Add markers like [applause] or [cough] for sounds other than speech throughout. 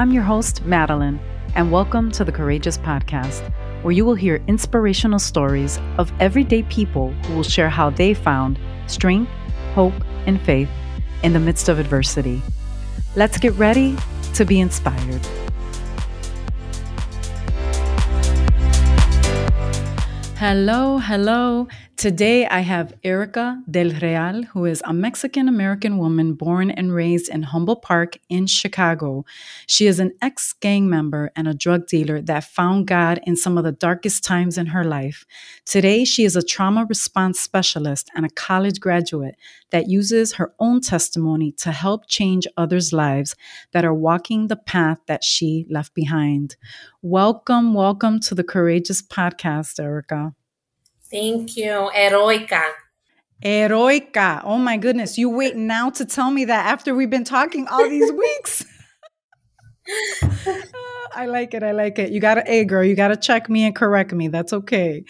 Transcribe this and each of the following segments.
I'm your host, Madeline, and welcome to the Courageous Podcast, where you will hear inspirational stories of everyday people who will share how they found strength, hope, and faith in the midst of adversity. Let's get ready to be inspired. Hello, hello. Today I have Erica Del Real, who is a Mexican American woman born and raised in Humboldt Park in Chicago. She is an ex gang member and a drug dealer that found God in some of the darkest times in her life. Today she is a trauma response specialist and a college graduate that uses her own testimony to help change others' lives that are walking the path that she left behind. Welcome, welcome to the Courageous Podcast, Erica. Thank you. Eroica. Eroica. Oh my goodness. You wait [laughs] now to tell me that after we've been talking all these weeks. [laughs] I like it. I like it. You got to, hey, girl, you got to check me and correct me. That's okay.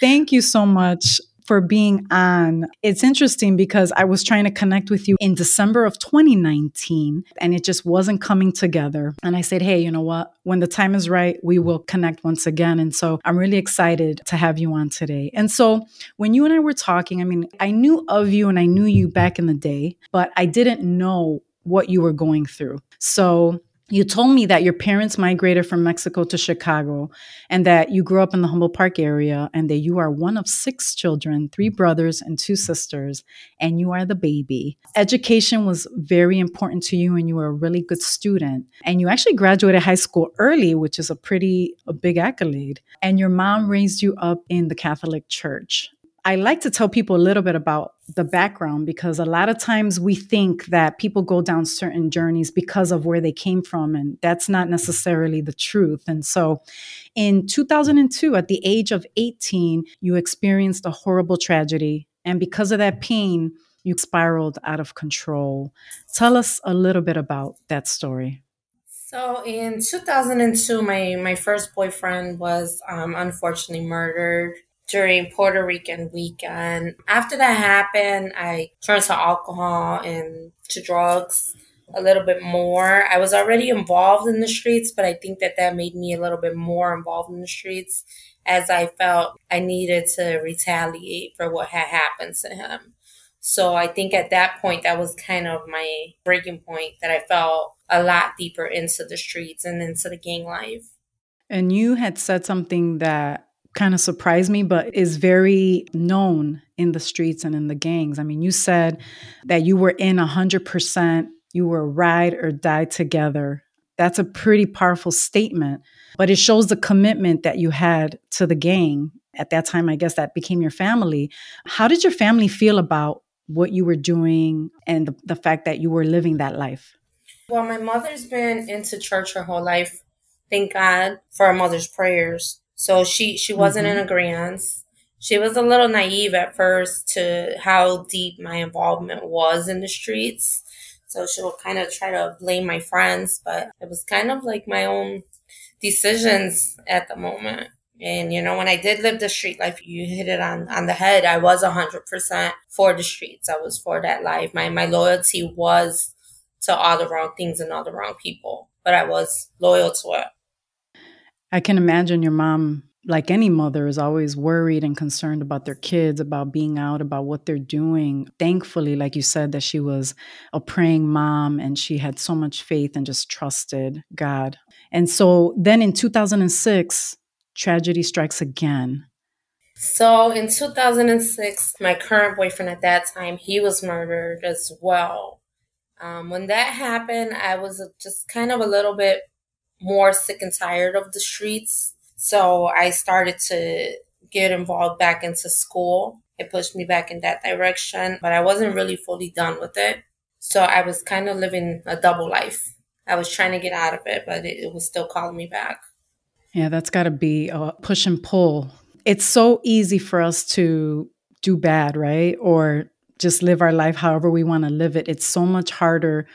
Thank you so much for being on. It's interesting because I was trying to connect with you in December of 2019 and it just wasn't coming together. And I said, hey, you know what? When the time is right, we will connect once again. And so I'm really excited to have you on today. And so when you and I were talking, I mean, I knew of you and I knew you back in the day, but I didn't know what you were going through. So you told me that your parents migrated from Mexico to Chicago and that you grew up in the Humboldt Park area and that you are one of six children, three brothers and two sisters, and you are the baby. Education was very important to you and you were a really good student. And you actually graduated high school early, which is a pretty a big accolade. And your mom raised you up in the Catholic Church. I like to tell people a little bit about the background because a lot of times we think that people go down certain journeys because of where they came from, and that's not necessarily the truth. And so in 2002, at the age of 18, you experienced a horrible tragedy. And because of that pain, you spiraled out of control. Tell us a little bit about that story. So in 2002, my, my first boyfriend was um, unfortunately murdered during Puerto Rican weekend. After that happened, I turned to alcohol and to drugs a little bit more. I was already involved in the streets, but I think that that made me a little bit more involved in the streets as I felt I needed to retaliate for what had happened to him. So I think at that point, that was kind of my breaking point that I felt a lot deeper into the streets and into the gang life. And you had said something that kind of surprised me, but is very known in the streets and in the gangs. I mean, you said that you were in 100%, you were ride or die together. That's a pretty powerful statement, but it shows the commitment that you had to the gang. At that time, I guess that became your family. How did your family feel about what you were doing and the, the fact that you were living that life? Well, my mother's been into church her whole life. Thank God for our mother's prayers. So she she wasn't mm-hmm. in agreement. She was a little naive at first to how deep my involvement was in the streets. So she'll kind of try to blame my friends, but it was kind of like my own decisions at the moment. And you know, when I did live the street life, you hit it on, on the head. I was a hundred percent for the streets. I was for that life. My my loyalty was to all the wrong things and all the wrong people, but I was loyal to it. I can imagine your mom, like any mother, is always worried and concerned about their kids, about being out, about what they're doing. Thankfully, like you said, that she was a praying mom and she had so much faith and just trusted God. And so then in 2006, tragedy strikes again. So in 2006, my current boyfriend at that time, he was murdered as well. Um, when that happened, I was just kind of a little bit more sick and tired of the streets. So I started to get involved back into school. It pushed me back in that direction, but I wasn't really fully done with it. So I was kind of living a double life. I was trying to get out of it, but it, it was still calling me back. Yeah, that's got to be a push and pull. It's so easy for us to do bad, right? Or just live our life however we want to live it. It's so much harder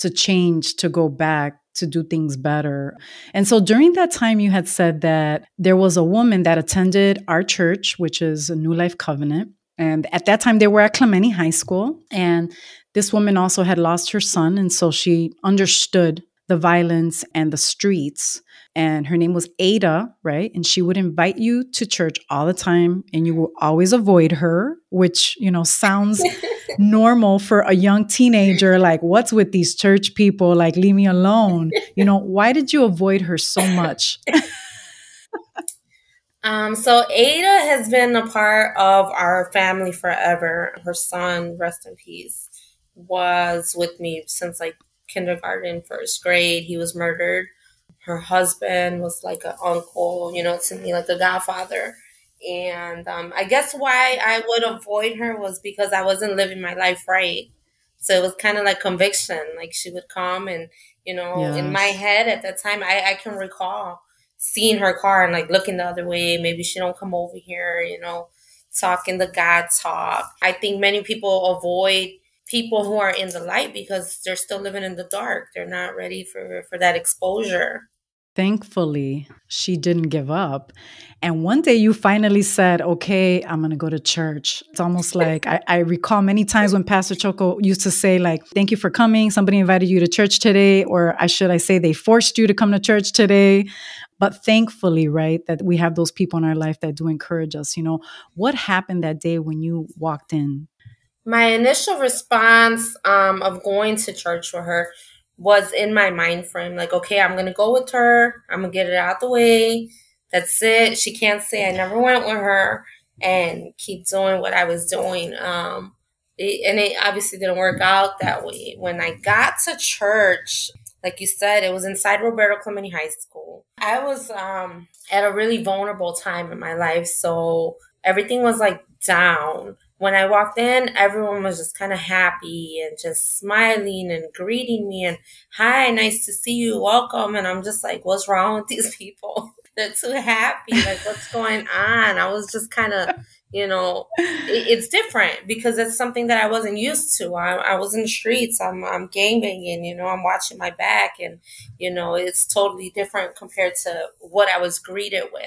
to change, to go back, to do things better. And so during that time, you had said that there was a woman that attended our church, which is a New Life Covenant. And at that time, they were at Clemente High School. And this woman also had lost her son. And so she understood the violence and the streets. And her name was Ada, right? And she would invite you to church all the time and you will always avoid her, which, you know, sounds [laughs] normal for a young teenager. Like, what's with these church people? Like, leave me alone. You know, why did you avoid her so much? [laughs] Um, so Ada has been a part of our family forever. Her son, rest in peace, was with me since like kindergarten, first grade. He was murdered. Her husband was like an uncle, you know, to me, like a godfather. And um, I guess why I would avoid her was because I wasn't living my life right. So it was kind of like conviction. Like she would come and, you know, yes. in my head at that time, I, I can recall seeing her car and like looking the other way. Maybe she don't come over here, you know, talking the God talk. I think many people avoid people who are in the light because they're still living in the dark. They're not ready for, for that exposure. Thankfully, she didn't give up. And one day you finally said, okay, I'm going to go to church. It's almost [laughs] like I, I, recall many times when Pastor Choco used to say, like, thank you for coming. Somebody invited you to church today. Or I should I say, they forced you to come to church today. But thankfully, right, that we have those people in our life that do encourage us. You know, what happened that day when you walked in? My initial response um, of going to church for her was in my mind frame like, okay, I'm to go with her. I'm to get it out the way. That's it. She can't say I never went with her and keep doing what I was doing. Um, it, and it obviously didn't work out that way. When I got to church, like you said, it was inside Roberto Clemente High School. I was um, at a really vulnerable time in my life. So everything was like down. When I walked in, everyone was just kind of happy and just smiling and greeting me and, hi, nice to see you, welcome. And I'm just like, what's wrong with these [laughs] people? They're too happy. Like, what's going on? I was just kind of you know it, it's different because it's something that i wasn't used to i, I was in the streets i'm i'm gang banging you know i'm watching my back and you know it's totally different compared to what i was greeted with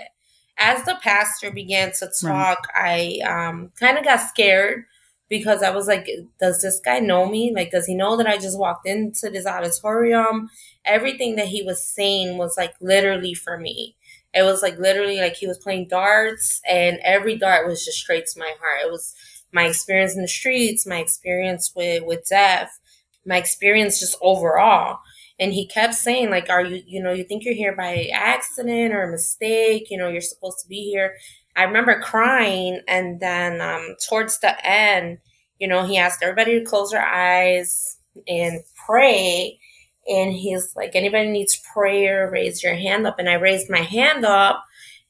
as the pastor began to talk right. i um, kind of got scared because i was like does this guy know me like does he know that i just walked into this auditorium everything that he was saying was like literally for me it was like literally like he was playing darts, and every dart was just straight to my heart. It was my experience in the streets, my experience with with death, my experience just overall. And he kept saying, like, are you, you know, you think you're here by accident or a mistake? You know, you're supposed to be here. I remember crying, and then um, towards the end, you know, he asked everybody to close their eyes and pray and he's like, anybody needs prayer, raise your hand up. And I raised my hand up,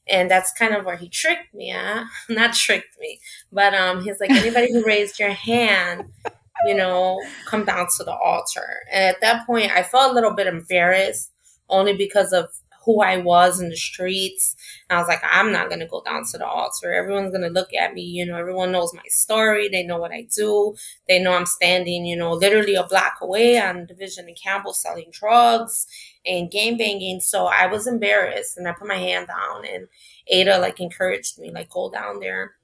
and that's kind of where he tricked me. Huh? [laughs] Not tricked me, but um, he's like, [laughs] anybody who raised your hand, you know, come down to the altar. And at that point, I felt a little bit embarrassed, only because of who I was in the streets. And I was like, I'm not going to go down to the altar. Everyone's going to look at me. You know, everyone knows my story. They know what I do. They know I'm standing, you know, literally a block away on Division and Campbell selling drugs and game banging. So I was embarrassed and I put my hand down and Ada like encouraged me, like, go down there.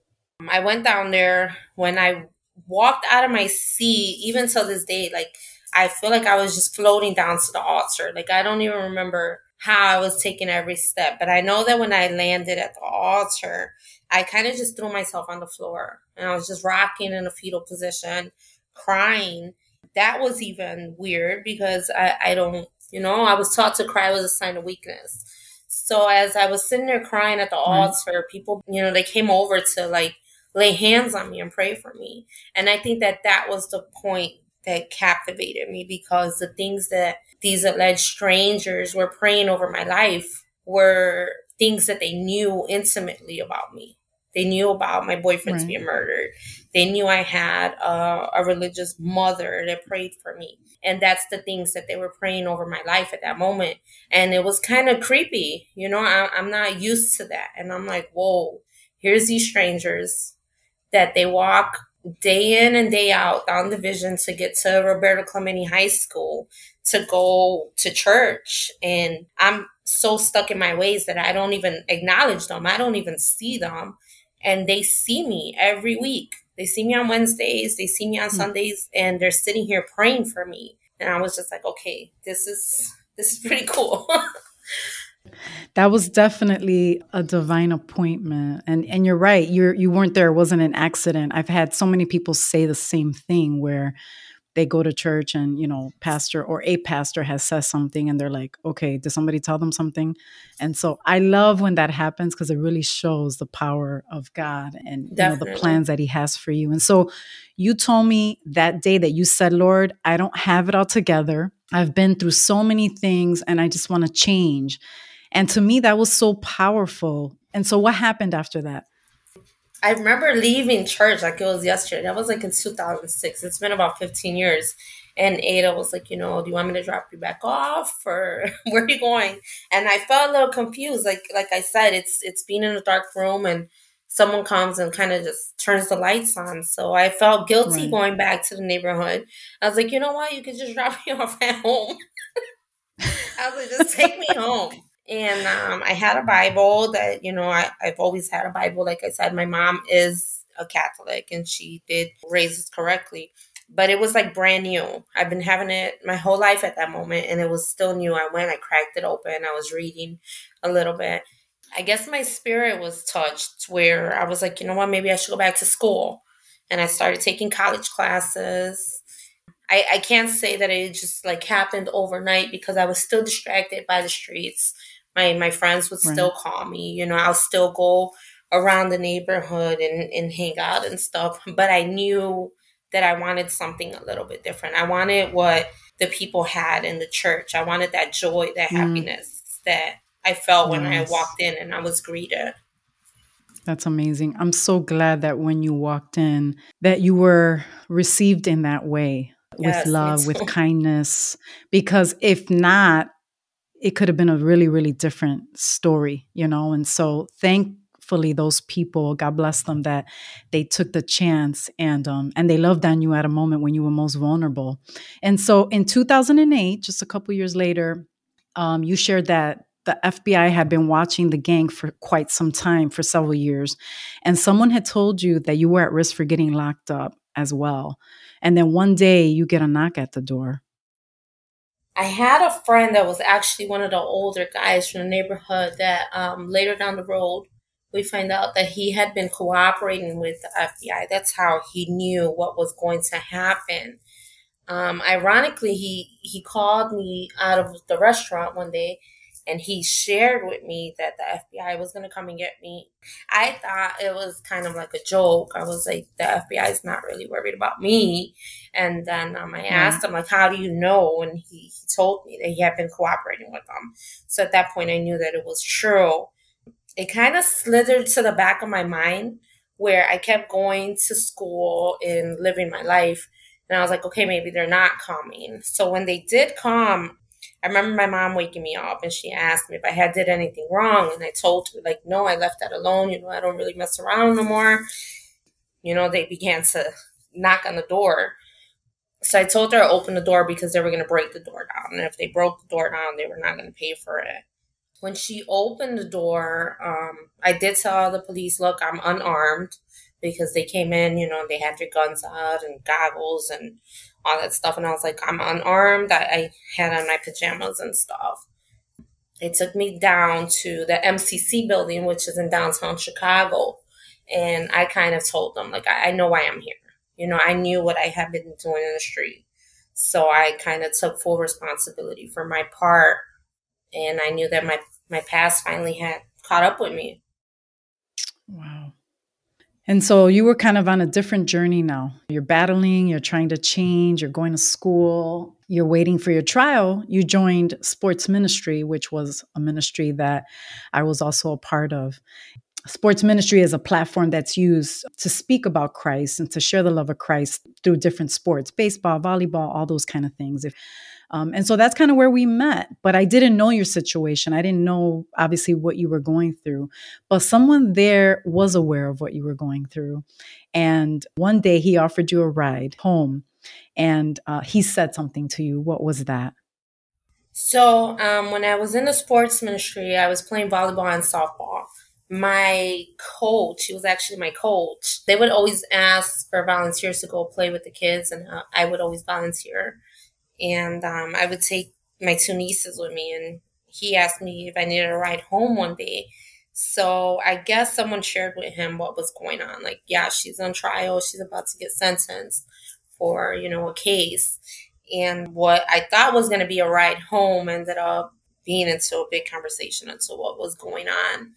I went down there when I walked out of my seat, even till this day, like, I feel like I was just floating down to the altar. Like, I don't even remember how I was taking every step. But I know that when I landed at the altar, I kind of just threw myself on the floor and I was just rocking in a fetal position, crying. That was even weird because I, I don't, you know, I was taught to cry was a sign of weakness. So as I was sitting there crying at the mm-hmm. altar, people, you know, they came over to like lay hands on me and pray for me. And I think that that was the point that captivated me because the things that these alleged strangers were praying over my life were things that they knew intimately about me. They knew about my boyfriend's right. being murdered. They knew I had a, a religious mother that prayed for me. And that's the things that they were praying over my life at that moment. And it was kind of creepy. You know, I, I'm not used to that. And I'm like, whoa, here's these strangers that they walk day in and day out down the division to get to Roberto Clemente High School to go to church and I'm so stuck in my ways that I don't even acknowledge them. I don't even see them. And they see me every week. They see me on Wednesdays, they see me on mm-hmm. Sundays, and they're sitting here praying for me. And I was just like, okay, this is this is pretty cool. [laughs] that was definitely a divine appointment. And and you're right you're you weren't there it wasn't an accident. I've had so many people say the same thing where they go to church and you know pastor or a pastor has said something and they're like okay did somebody tell them something? And so i love when that happens because it really shows the power of god and you know, the plans that he has for you. And so you told me that day that you said lord i don't have it all together. I've been through so many things and i just want to change and to me that was so powerful and so what happened after that I remember leaving church like it was yesterday. That was like in 2006. It's been about 15 years. And Ada was like, you know, do you want me to drop you back off or [laughs] where are you going? And I felt a little confused. Like like I said, it's it's being in a dark room and someone comes and kind of just turns the lights on. So I felt guilty right. going back to the neighborhood. I was like, you know what? You could just [laughs] drop me off at home. [laughs] I was like, just take me home and um, I had a Bible that you know I, I've always had a Bible. Like I said, my mom is a Catholic and she did raise us correctly, but it was like brand new. I've been having it my whole life at that moment, and it was still new. I went, I cracked it open, I was reading a little bit. I guess my spirit was touched where I was like, you know what, maybe I should go back to school. And I started taking college classes. I, I can't say that it just like happened overnight because I was still distracted by the streets my my friends would right. still call me. You know, I'll still go around the neighborhood and, and hang out and stuff. But I knew that I wanted something a little bit different. I wanted what the people had in the church. I wanted that joy, that mm. happiness that I felt when I walked in and I was greeted. That's amazing. I'm so glad that when you walked in that you were received in that way yes, with love, with [laughs] kindness because if not it could have been a really, really different story, you know? And so thankfully those people, God bless them, that they took the chance and um and they loved on you at a moment when you were most vulnerable. And so in 2008, just a couple years later, um, you shared that the FBI had been watching the gang for quite some time, for several years, and someone had told you that you were at risk for getting locked up as well. And then one day you get a knock at the door. I had a friend that was actually one of the older guys from the neighborhood that um, later down the road, we find out that he had been cooperating with the FBI. That's how he knew what was going to happen. Um, ironically, he, he called me out of the restaurant one day and he shared with me that the FBI was going to come and get me. I thought it was kind of like a joke. I was like, the FBI is not really worried about me. And then um, I asked him, like, how do you know? And he, he told me that he had been cooperating with them. So at that point, I knew that it was true. It kind of slithered to the back of my mind where I kept going to school and living my life. And I was like, okay, maybe they're not coming. So when they did come, I remember my mom waking me up and she asked me if I had did anything wrong. And I told her, like, no, I left that alone. You know, I don't really mess around no more. You know, they began to knock on the door. So I told her to open the door because they were going to break the door down. And if they broke the door down, they were not going to pay for it. When she opened the door, um, I did tell the police, look, I'm unarmed because they came in, you know, they had their guns out and goggles and all that stuff. And I was like, I'm unarmed. I, I had on my pajamas and stuff. They took me down to the MCC building, which is in downtown Chicago. And I kind of told them, like, I, I know why I'm here. You know, I knew what I had been doing in the street. So I kind of took full responsibility for my part. And I knew that my, my past finally had caught up with me. And so you were kind of on a different journey now. You're battling, you're trying to change, you're going to school, you're waiting for your trial. You joined sports ministry, which was a ministry that I was also a part of. Sports ministry is a platform that's used to speak about Christ and to share the love of Christ through different sports, baseball, volleyball, all those kind of things. If um, and so that's kind of where we met. But I didn't know your situation. I didn't know, obviously, what you were going through. But someone there was aware of what you were going through. And one day he offered you a ride home and uh, he said something to you. What was that? So, um, when I was in the sports ministry, I was playing volleyball and softball. My coach, he was actually my coach, they would always ask for volunteers to go play with the kids, and uh, I would always volunteer and um, I would take my two nieces with me, and he asked me if I needed a ride home one day. So I guess someone shared with him what was going on. Like, yeah, she's on trial. She's about to get sentenced for, you know, a case. And what I thought was going to be a ride home ended up being into a big conversation into what was going on.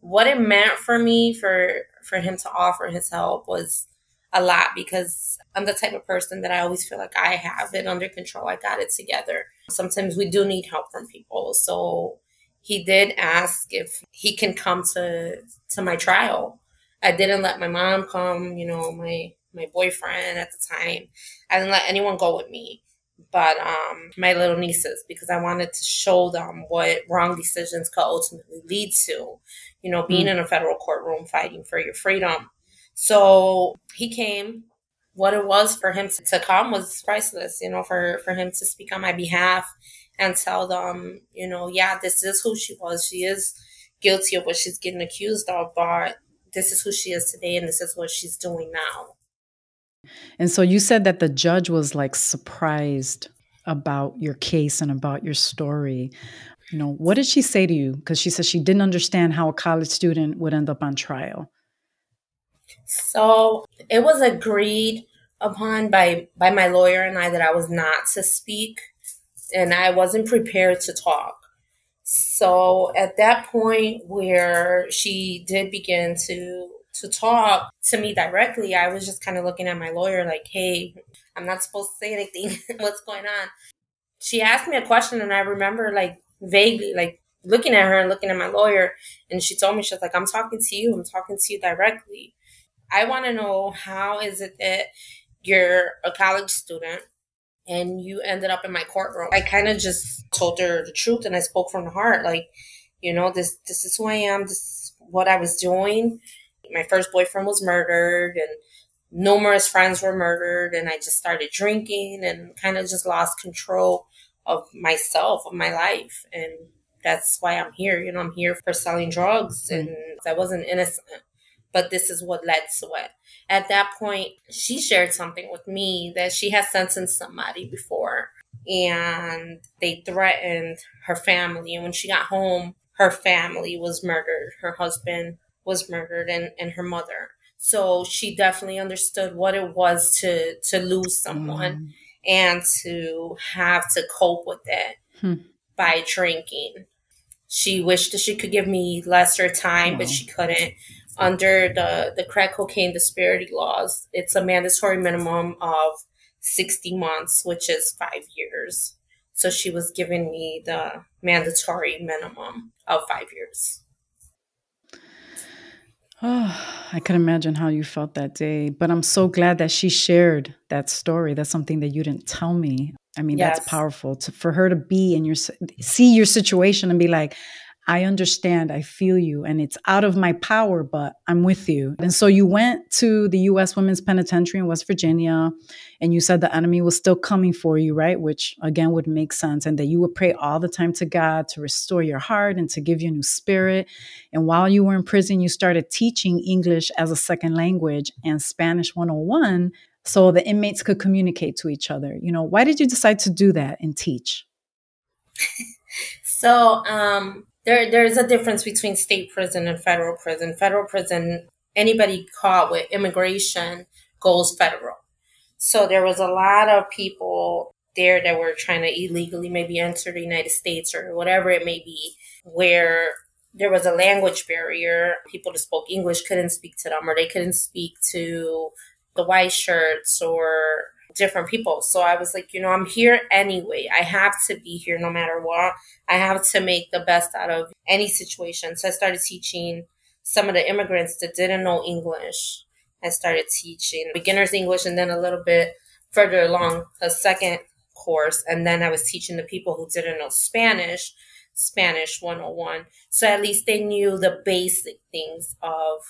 What it meant for me for for him to offer his help was a lot because I'm the type of person that I always feel like I have it under control. I got it together. Sometimes we do need help from people. So he did ask if he can come to to my trial. I didn't let my mom come, you know, my my boyfriend at the time. I didn't let anyone go with me but um, my little nieces because I wanted to show them what wrong decisions could ultimately lead to. You know, being mm. in a federal courtroom fighting for your freedom. So he came. What it was for him to come was priceless. You know, for for him to speak on my behalf and tell them, you know, yeah, this is who she was. She is guilty of what she's getting accused of, but this is who she is today, and this is what she's doing now. And so you said that the judge was like surprised about your case and about your story. You know, what did she say to you? Because she said she didn't understand how a college student would end up on trial. So it was agreed upon by by my lawyer and I that I was not to speak, and I wasn't prepared to talk. So at that point where she did begin to to talk to me directly, I was just kind of looking at my lawyer like, hey, I'm not supposed to say anything. [laughs] What's going on? She asked me a question, and I remember like vaguely, like looking at her and looking at my lawyer. And she told me, she's like, I'm talking to you. I'm talking to you directly. I want to know how is it that you're a college student and you ended up in my courtroom? I kind of just told her the truth and I spoke from the heart. Like, you know, this, this is who I am. This is what I was doing my first boyfriend was murdered and numerous friends were murdered and I just started drinking and kind of just lost control of myself, of my life. And that's why I'm here. You know, I'm here for selling drugs mm. and I wasn't innocent. But this is what led to it. At that point, she shared something with me that she had sentenced somebody before and they threatened her family. And when she got home, her family was murdered. Her husband was murdered and, and her mother. So she definitely understood what it was to to lose someone mm. and to have to cope with it hmm. by drinking. She wished that she could give me lesser time, but she couldn't. Under the, the crack cocaine disparity laws, it's a mandatory minimum of 60 months, which is five years. So she was giving me the mandatory minimum of five years. Oh, I can imagine how you felt that day. But I'm so glad that she shared that story. That's something that you didn't tell me. I mean, yes. that's powerful to, for her to be in your see your situation and be like, I understand, I feel you, and it's out of my power, but I'm with you. And so you went to the U.S. Women's Penitentiary in West Virginia, and you said the enemy was still coming for you, right? Which again would make sense, and that you would pray all the time to God to restore your heart and to give you a new spirit. And while you were in prison, you started teaching English as a second language and Spanish 101 so the inmates could communicate to each other. You know, why did you decide to do that and teach? [laughs] so, um, there there's a difference between state prison and federal prison. Federal prison, anybody caught with immigration goes federal. So there was a lot of people there that were trying to illegally maybe enter the United States or whatever it may be, where there was a language barrier. People that spoke English couldn't speak to them, or they couldn't speak to the white shirts or different people. So I was like, you know, I'm here anyway. I have to be here no matter what. I have to make the best out of any situation. So I started teaching some of the immigrants that didn't know English. I started teaching beginners English and then a little bit further along a second course. And then I was teaching the people who didn't know Spanish, Spanish 101. So at least they knew the basic things of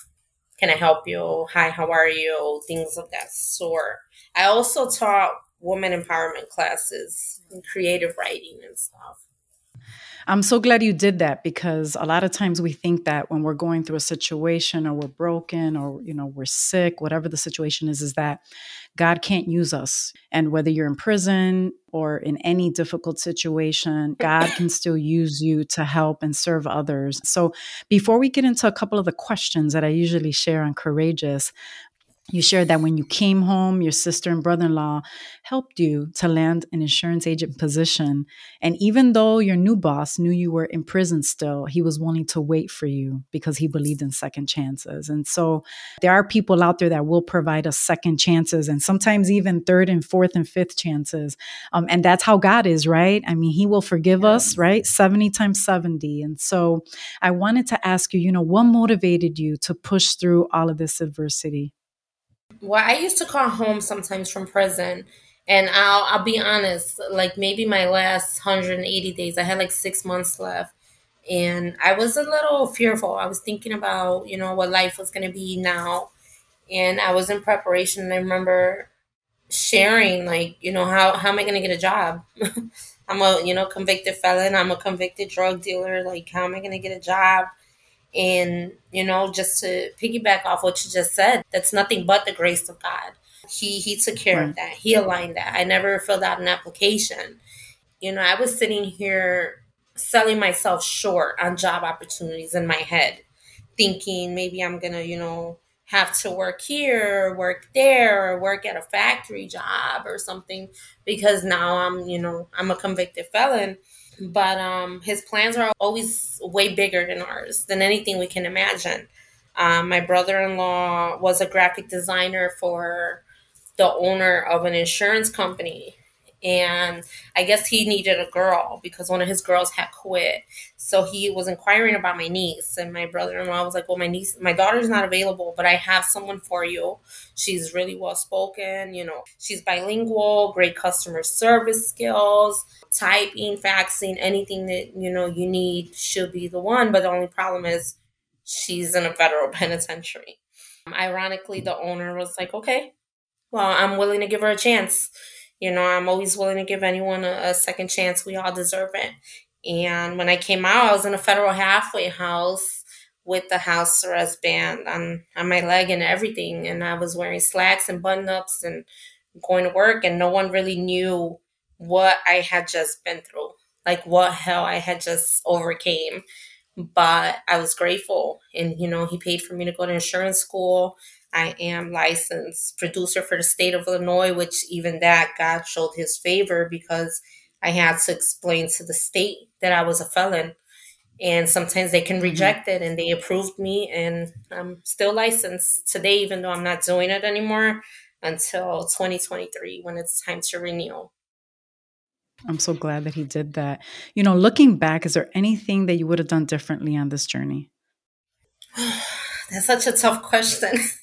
can I help you? Hi, how are you? Things of that sort. I also taught women empowerment classes and creative writing and stuff. I'm so glad you did that because a lot of times we think that when we're going through a situation or we're broken or you know we're sick, whatever the situation is, is that God can't use us. And whether you're in prison or in any difficult situation, God can still use you to help and serve others. So before we get into a couple of the questions that I usually share on Courageous, you shared that when you came home, your sister and brother in law helped you to land an insurance agent position. And even though your new boss knew you were in prison still, he was willing to wait for you because he believed in second chances. And so there are people out there that will provide us second chances and sometimes even third and fourth and fifth chances. Um, and that's how God is, right? I mean, he will forgive us, right? 70 times 70. And so I wanted to ask you, you know, what motivated you to push through all of this adversity? Well, I used to call home sometimes from prison. And I'll I'll be honest, like maybe my last 180 days, I had like six months left. And I was a little fearful. I was thinking about, you know, what life was gonna be now. And I was in preparation and I remember sharing like, you know, how how am I gonna get a job? [laughs] I'm a, you know, convicted felon, I'm a convicted drug dealer, like how am I gonna get a job? And, you know, just to piggyback off what you just said, that's nothing but the grace of God. He he took care right. of that. He aligned that. I never filled out an application. You know, I was sitting here selling myself short on job opportunities in my head, thinking maybe I'm gonna, you know, have to work here or work there or work at a factory job or something because now I'm, you know, I'm a convicted felon but um, his plans are always way bigger than ours, than anything we can imagine. Um, my brother in law was a graphic designer for the owner of an insurance company. And I guess he needed a girl because one of his girls had quit. So he was inquiring about my niece. And my brother in law was like, Well, my niece, my daughter's not available, but I have someone for you. She's really well spoken. You know, she's bilingual, great customer service skills typing, faxing, anything that you know you need should be the one. But the only problem is she's in a federal [laughs] penitentiary. Um, ironically, the owner was like, "Okay, well, I'm willing to give her a chance. You know, I'm always willing to give anyone a, a second chance. We all deserve it." And when I came out, I was in a federal halfway house with the house arrest band on on my leg and everything, and I was wearing slacks and button ups and going to work, and no one really knew what I had just been through, like what hell I had just overcame. But I was grateful, and you know, he paid for me to go to insurance school. I am licensed producer for the state of Illinois, which even that God showed his favor because I had to explain to the state that I was a felon. And sometimes they can mm-hmm. reject it, and they approved me, and I'm still licensed today, even though I'm not doing it anymore until 2023 when it's time to renew. I'm so glad that he did that. You know, looking back, is there anything that you would have done differently on this journey? [sighs] That's such a tough question. [laughs]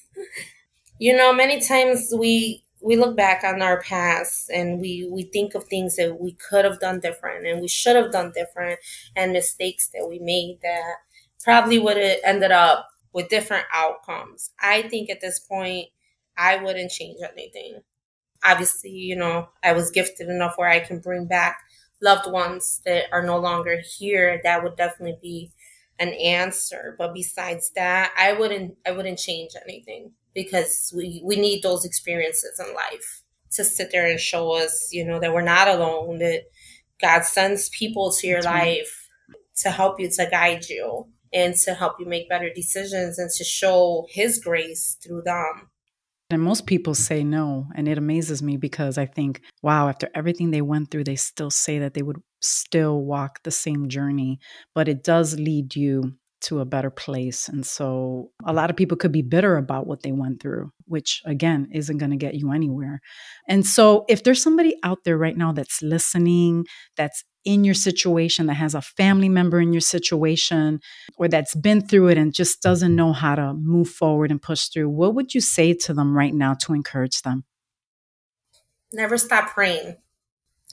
you know, many times we we look back on our past and we we think of things that we could have done different and we should have done different and mistakes that we made that probably would have ended up with different outcomes. I think at this point I wouldn't change anything obviously, you know, I was gifted enough where I can bring back loved ones that are no longer here. That would definitely be an answer. But besides that, I wouldn't I wouldn't change anything because we, we need those experiences in life to sit there and show us, you know, that we're not alone, that God sends people to your That's life right. to help you, to guide you, and to help you make better decisions and to show his grace through them. And most people say no. And it amazes me because I think, wow, after everything they went through, they still say that they would still walk the same journey. But it does lead you to a better place. And so a mm. lot of people could be bitter about what they went through, which again isn't going to get you anywhere. And so if there's somebody out there right now that's listening, that's in your situation, that has a family member in your situation, or that's been through it and just doesn't mm-hmm. know how to move forward and push through, what would you say to them right now to encourage them? Never stop praying.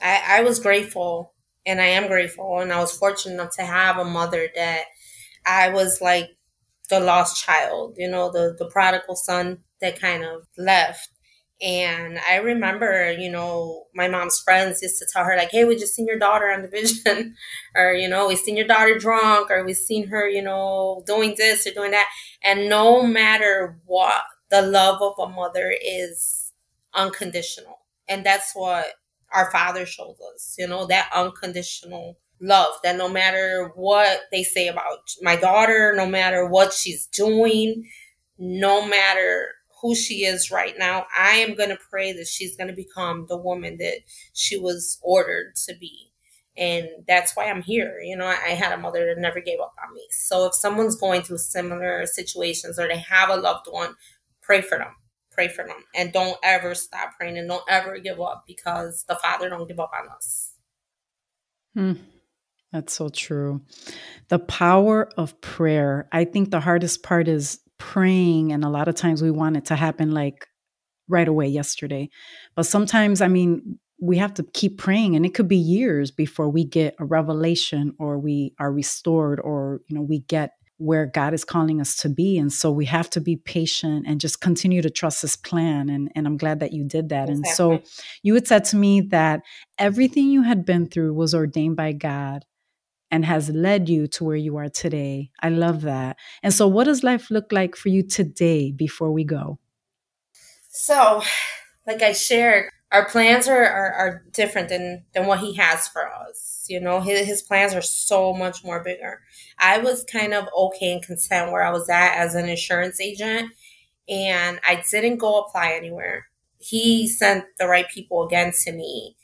I, I was grateful and I am grateful, and I was fortunate enough to have a mother that I was like the lost child, you know, the, the prodigal son that kind of left. And I remember, you know, my mom's friends used to tell her, like, hey, we just seen your daughter on the vision. [laughs] or, you know, we seen your daughter drunk, or we seen her, you know, doing this or doing that. And no matter what, the love of a mother is unconditional. And that's what our father shows us, you know, that unconditional love that no matter what they say about my daughter, no matter what she's doing, no matter who she is right now, I am going to pray that she's going to become the woman that she was ordered to be. And that's why I'm here. You know, I had a mother that never gave up on me. So if someone's going through similar situations or they have a loved one, pray for them. Pray for them. And don't ever stop praying and don't ever give up because the Father don't give up on us. Hmm. That's so true. The power of prayer. I think the hardest part is praying, and a lot of times we want it to happen like right away yesterday. But sometimes, I mean, we have to keep praying and it could be years before we get a revelation or we are restored or you know we get where God is calling us to be. And so we have to be patient and just continue to trust his plan. And, and I'm glad that you did that. Exactly. And so you had said to me that everything you had been through was ordained by God and has led you to where you are today. I love that. And so, what does life look like for you today before we go? So, like I shared, our plans are, are, are different than, than what he has for us. You know, his, his plans are so much more bigger. I was kind of okay and content where I was at as an insurance agent, and I didn't go apply anywhere. He sent the right people again to me,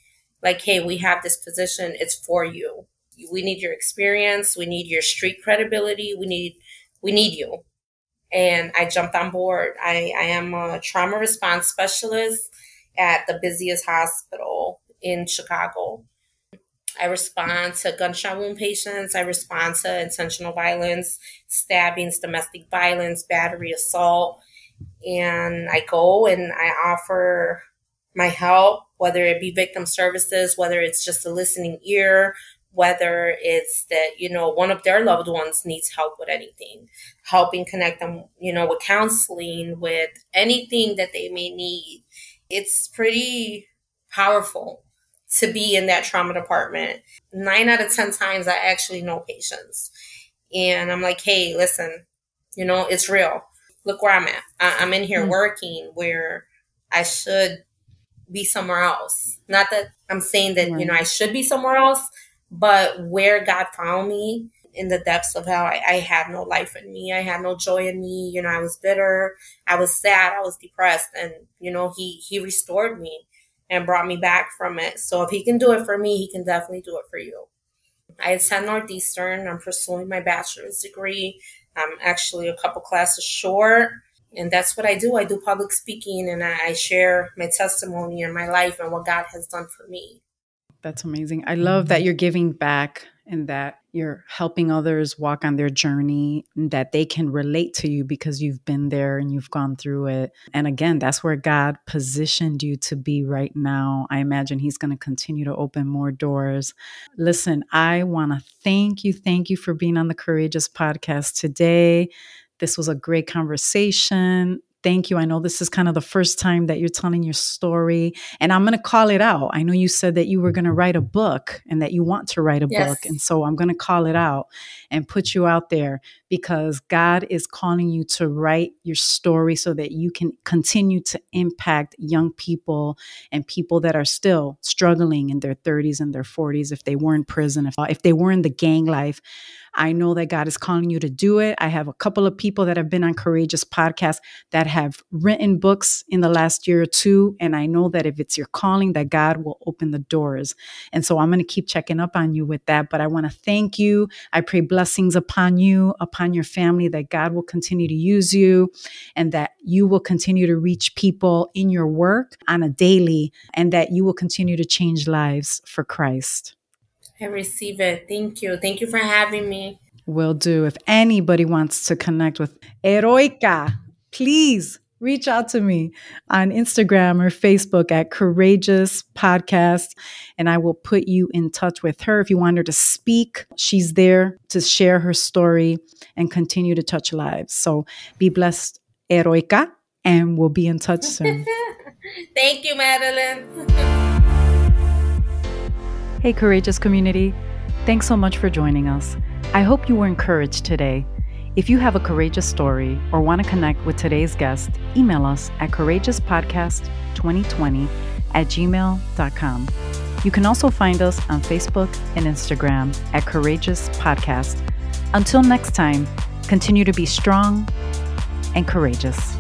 like, hey, we have this position, it's for you we need your experience. We need your street credibility. We need, we need you. And I jumped on board. I, I am a trauma response specialist at the busiest hospital in Chicago. I respond to gunshot wound patients. I respond to intentional violence, stabbings, domestic violence, battery, assault. And I go and I offer my help, whether it be victim services, whether it's just a listening ear, whether it's that you know one of their loved ones needs help with anything helping connect them you know with counseling with anything that they may need. It's pretty powerful to be in that trauma department. Nine out of ten times i actually know patients. And i'm like hey listen you know it's real. Look where i'm at. I- am in here mm-hmm. working where i should be somewhere else. Not that i'm saying that right. you know i should be somewhere else but where God found me in the depths of how I, I, had no life in me, I had no joy in me. You know, I was bitter, I was sad, I was depressed, and you know, he he restored me and brought me back from it. So if he can do it for me, he can definitely do it for you. I attend Northeastern. I'm pursuing my bachelor's degree. I'm actually a couple classes short. And that's what I do. I do public speaking and I share my testimony and my life and what God has done for me. That's amazing. I love that mm-hmm. you're giving back and that you're helping others walk on their journey and that they can relate to you because you've been there and you've gone through it. And again, that's where God positioned you to be right now. I imagine He's going to continue to open more doors. Listen, I want to thank you. Thank you for being on the Courageous podcast today. This was a great conversation thank you. I know this is kind of the first time that you're telling your story, and I'm going to call it out. I know you said that you were going to write a book and that you want to write a yes. book. And so I'm going to call it out and put you out there because God is calling you to write your story so that you can continue to impact young people and people that are still struggling in their 30s and their 40s if they were in prison, if, if they were in the gang life. I know that God is calling you to do it. I have a couple of people that have been on Courageous Podcast that have written books in the last year or two. And I know that if it's your calling, that God will open the doors. And so I'm going to keep checking up on you with that. But I want to thank you. I pray blessings upon you, upon your family, that God will continue to use you and that you will continue to reach people in your work on a daily and that you will continue to change lives for Christ. I receive it. Thank you. Thank you for having me. Will do. If anybody wants to connect with Eroica, please reach out to me on Instagram or Facebook at Courageous Podcast, and I will put you in touch with her. If you want her to speak, she's there to share her story and continue to touch lives. So be blessed, Eroica, and we'll be in touch soon. [laughs] Thank you, Madeline. hey, courageous community. Thanks so much for joining us. I hope you were encouraged today. If you have a courageous story or want to connect with today's guest, email us at courageouspodcast2020 at gmail.com. You can also find us on Facebook and Instagram at Courageous Podcast. Until next time, continue to be strong and courageous.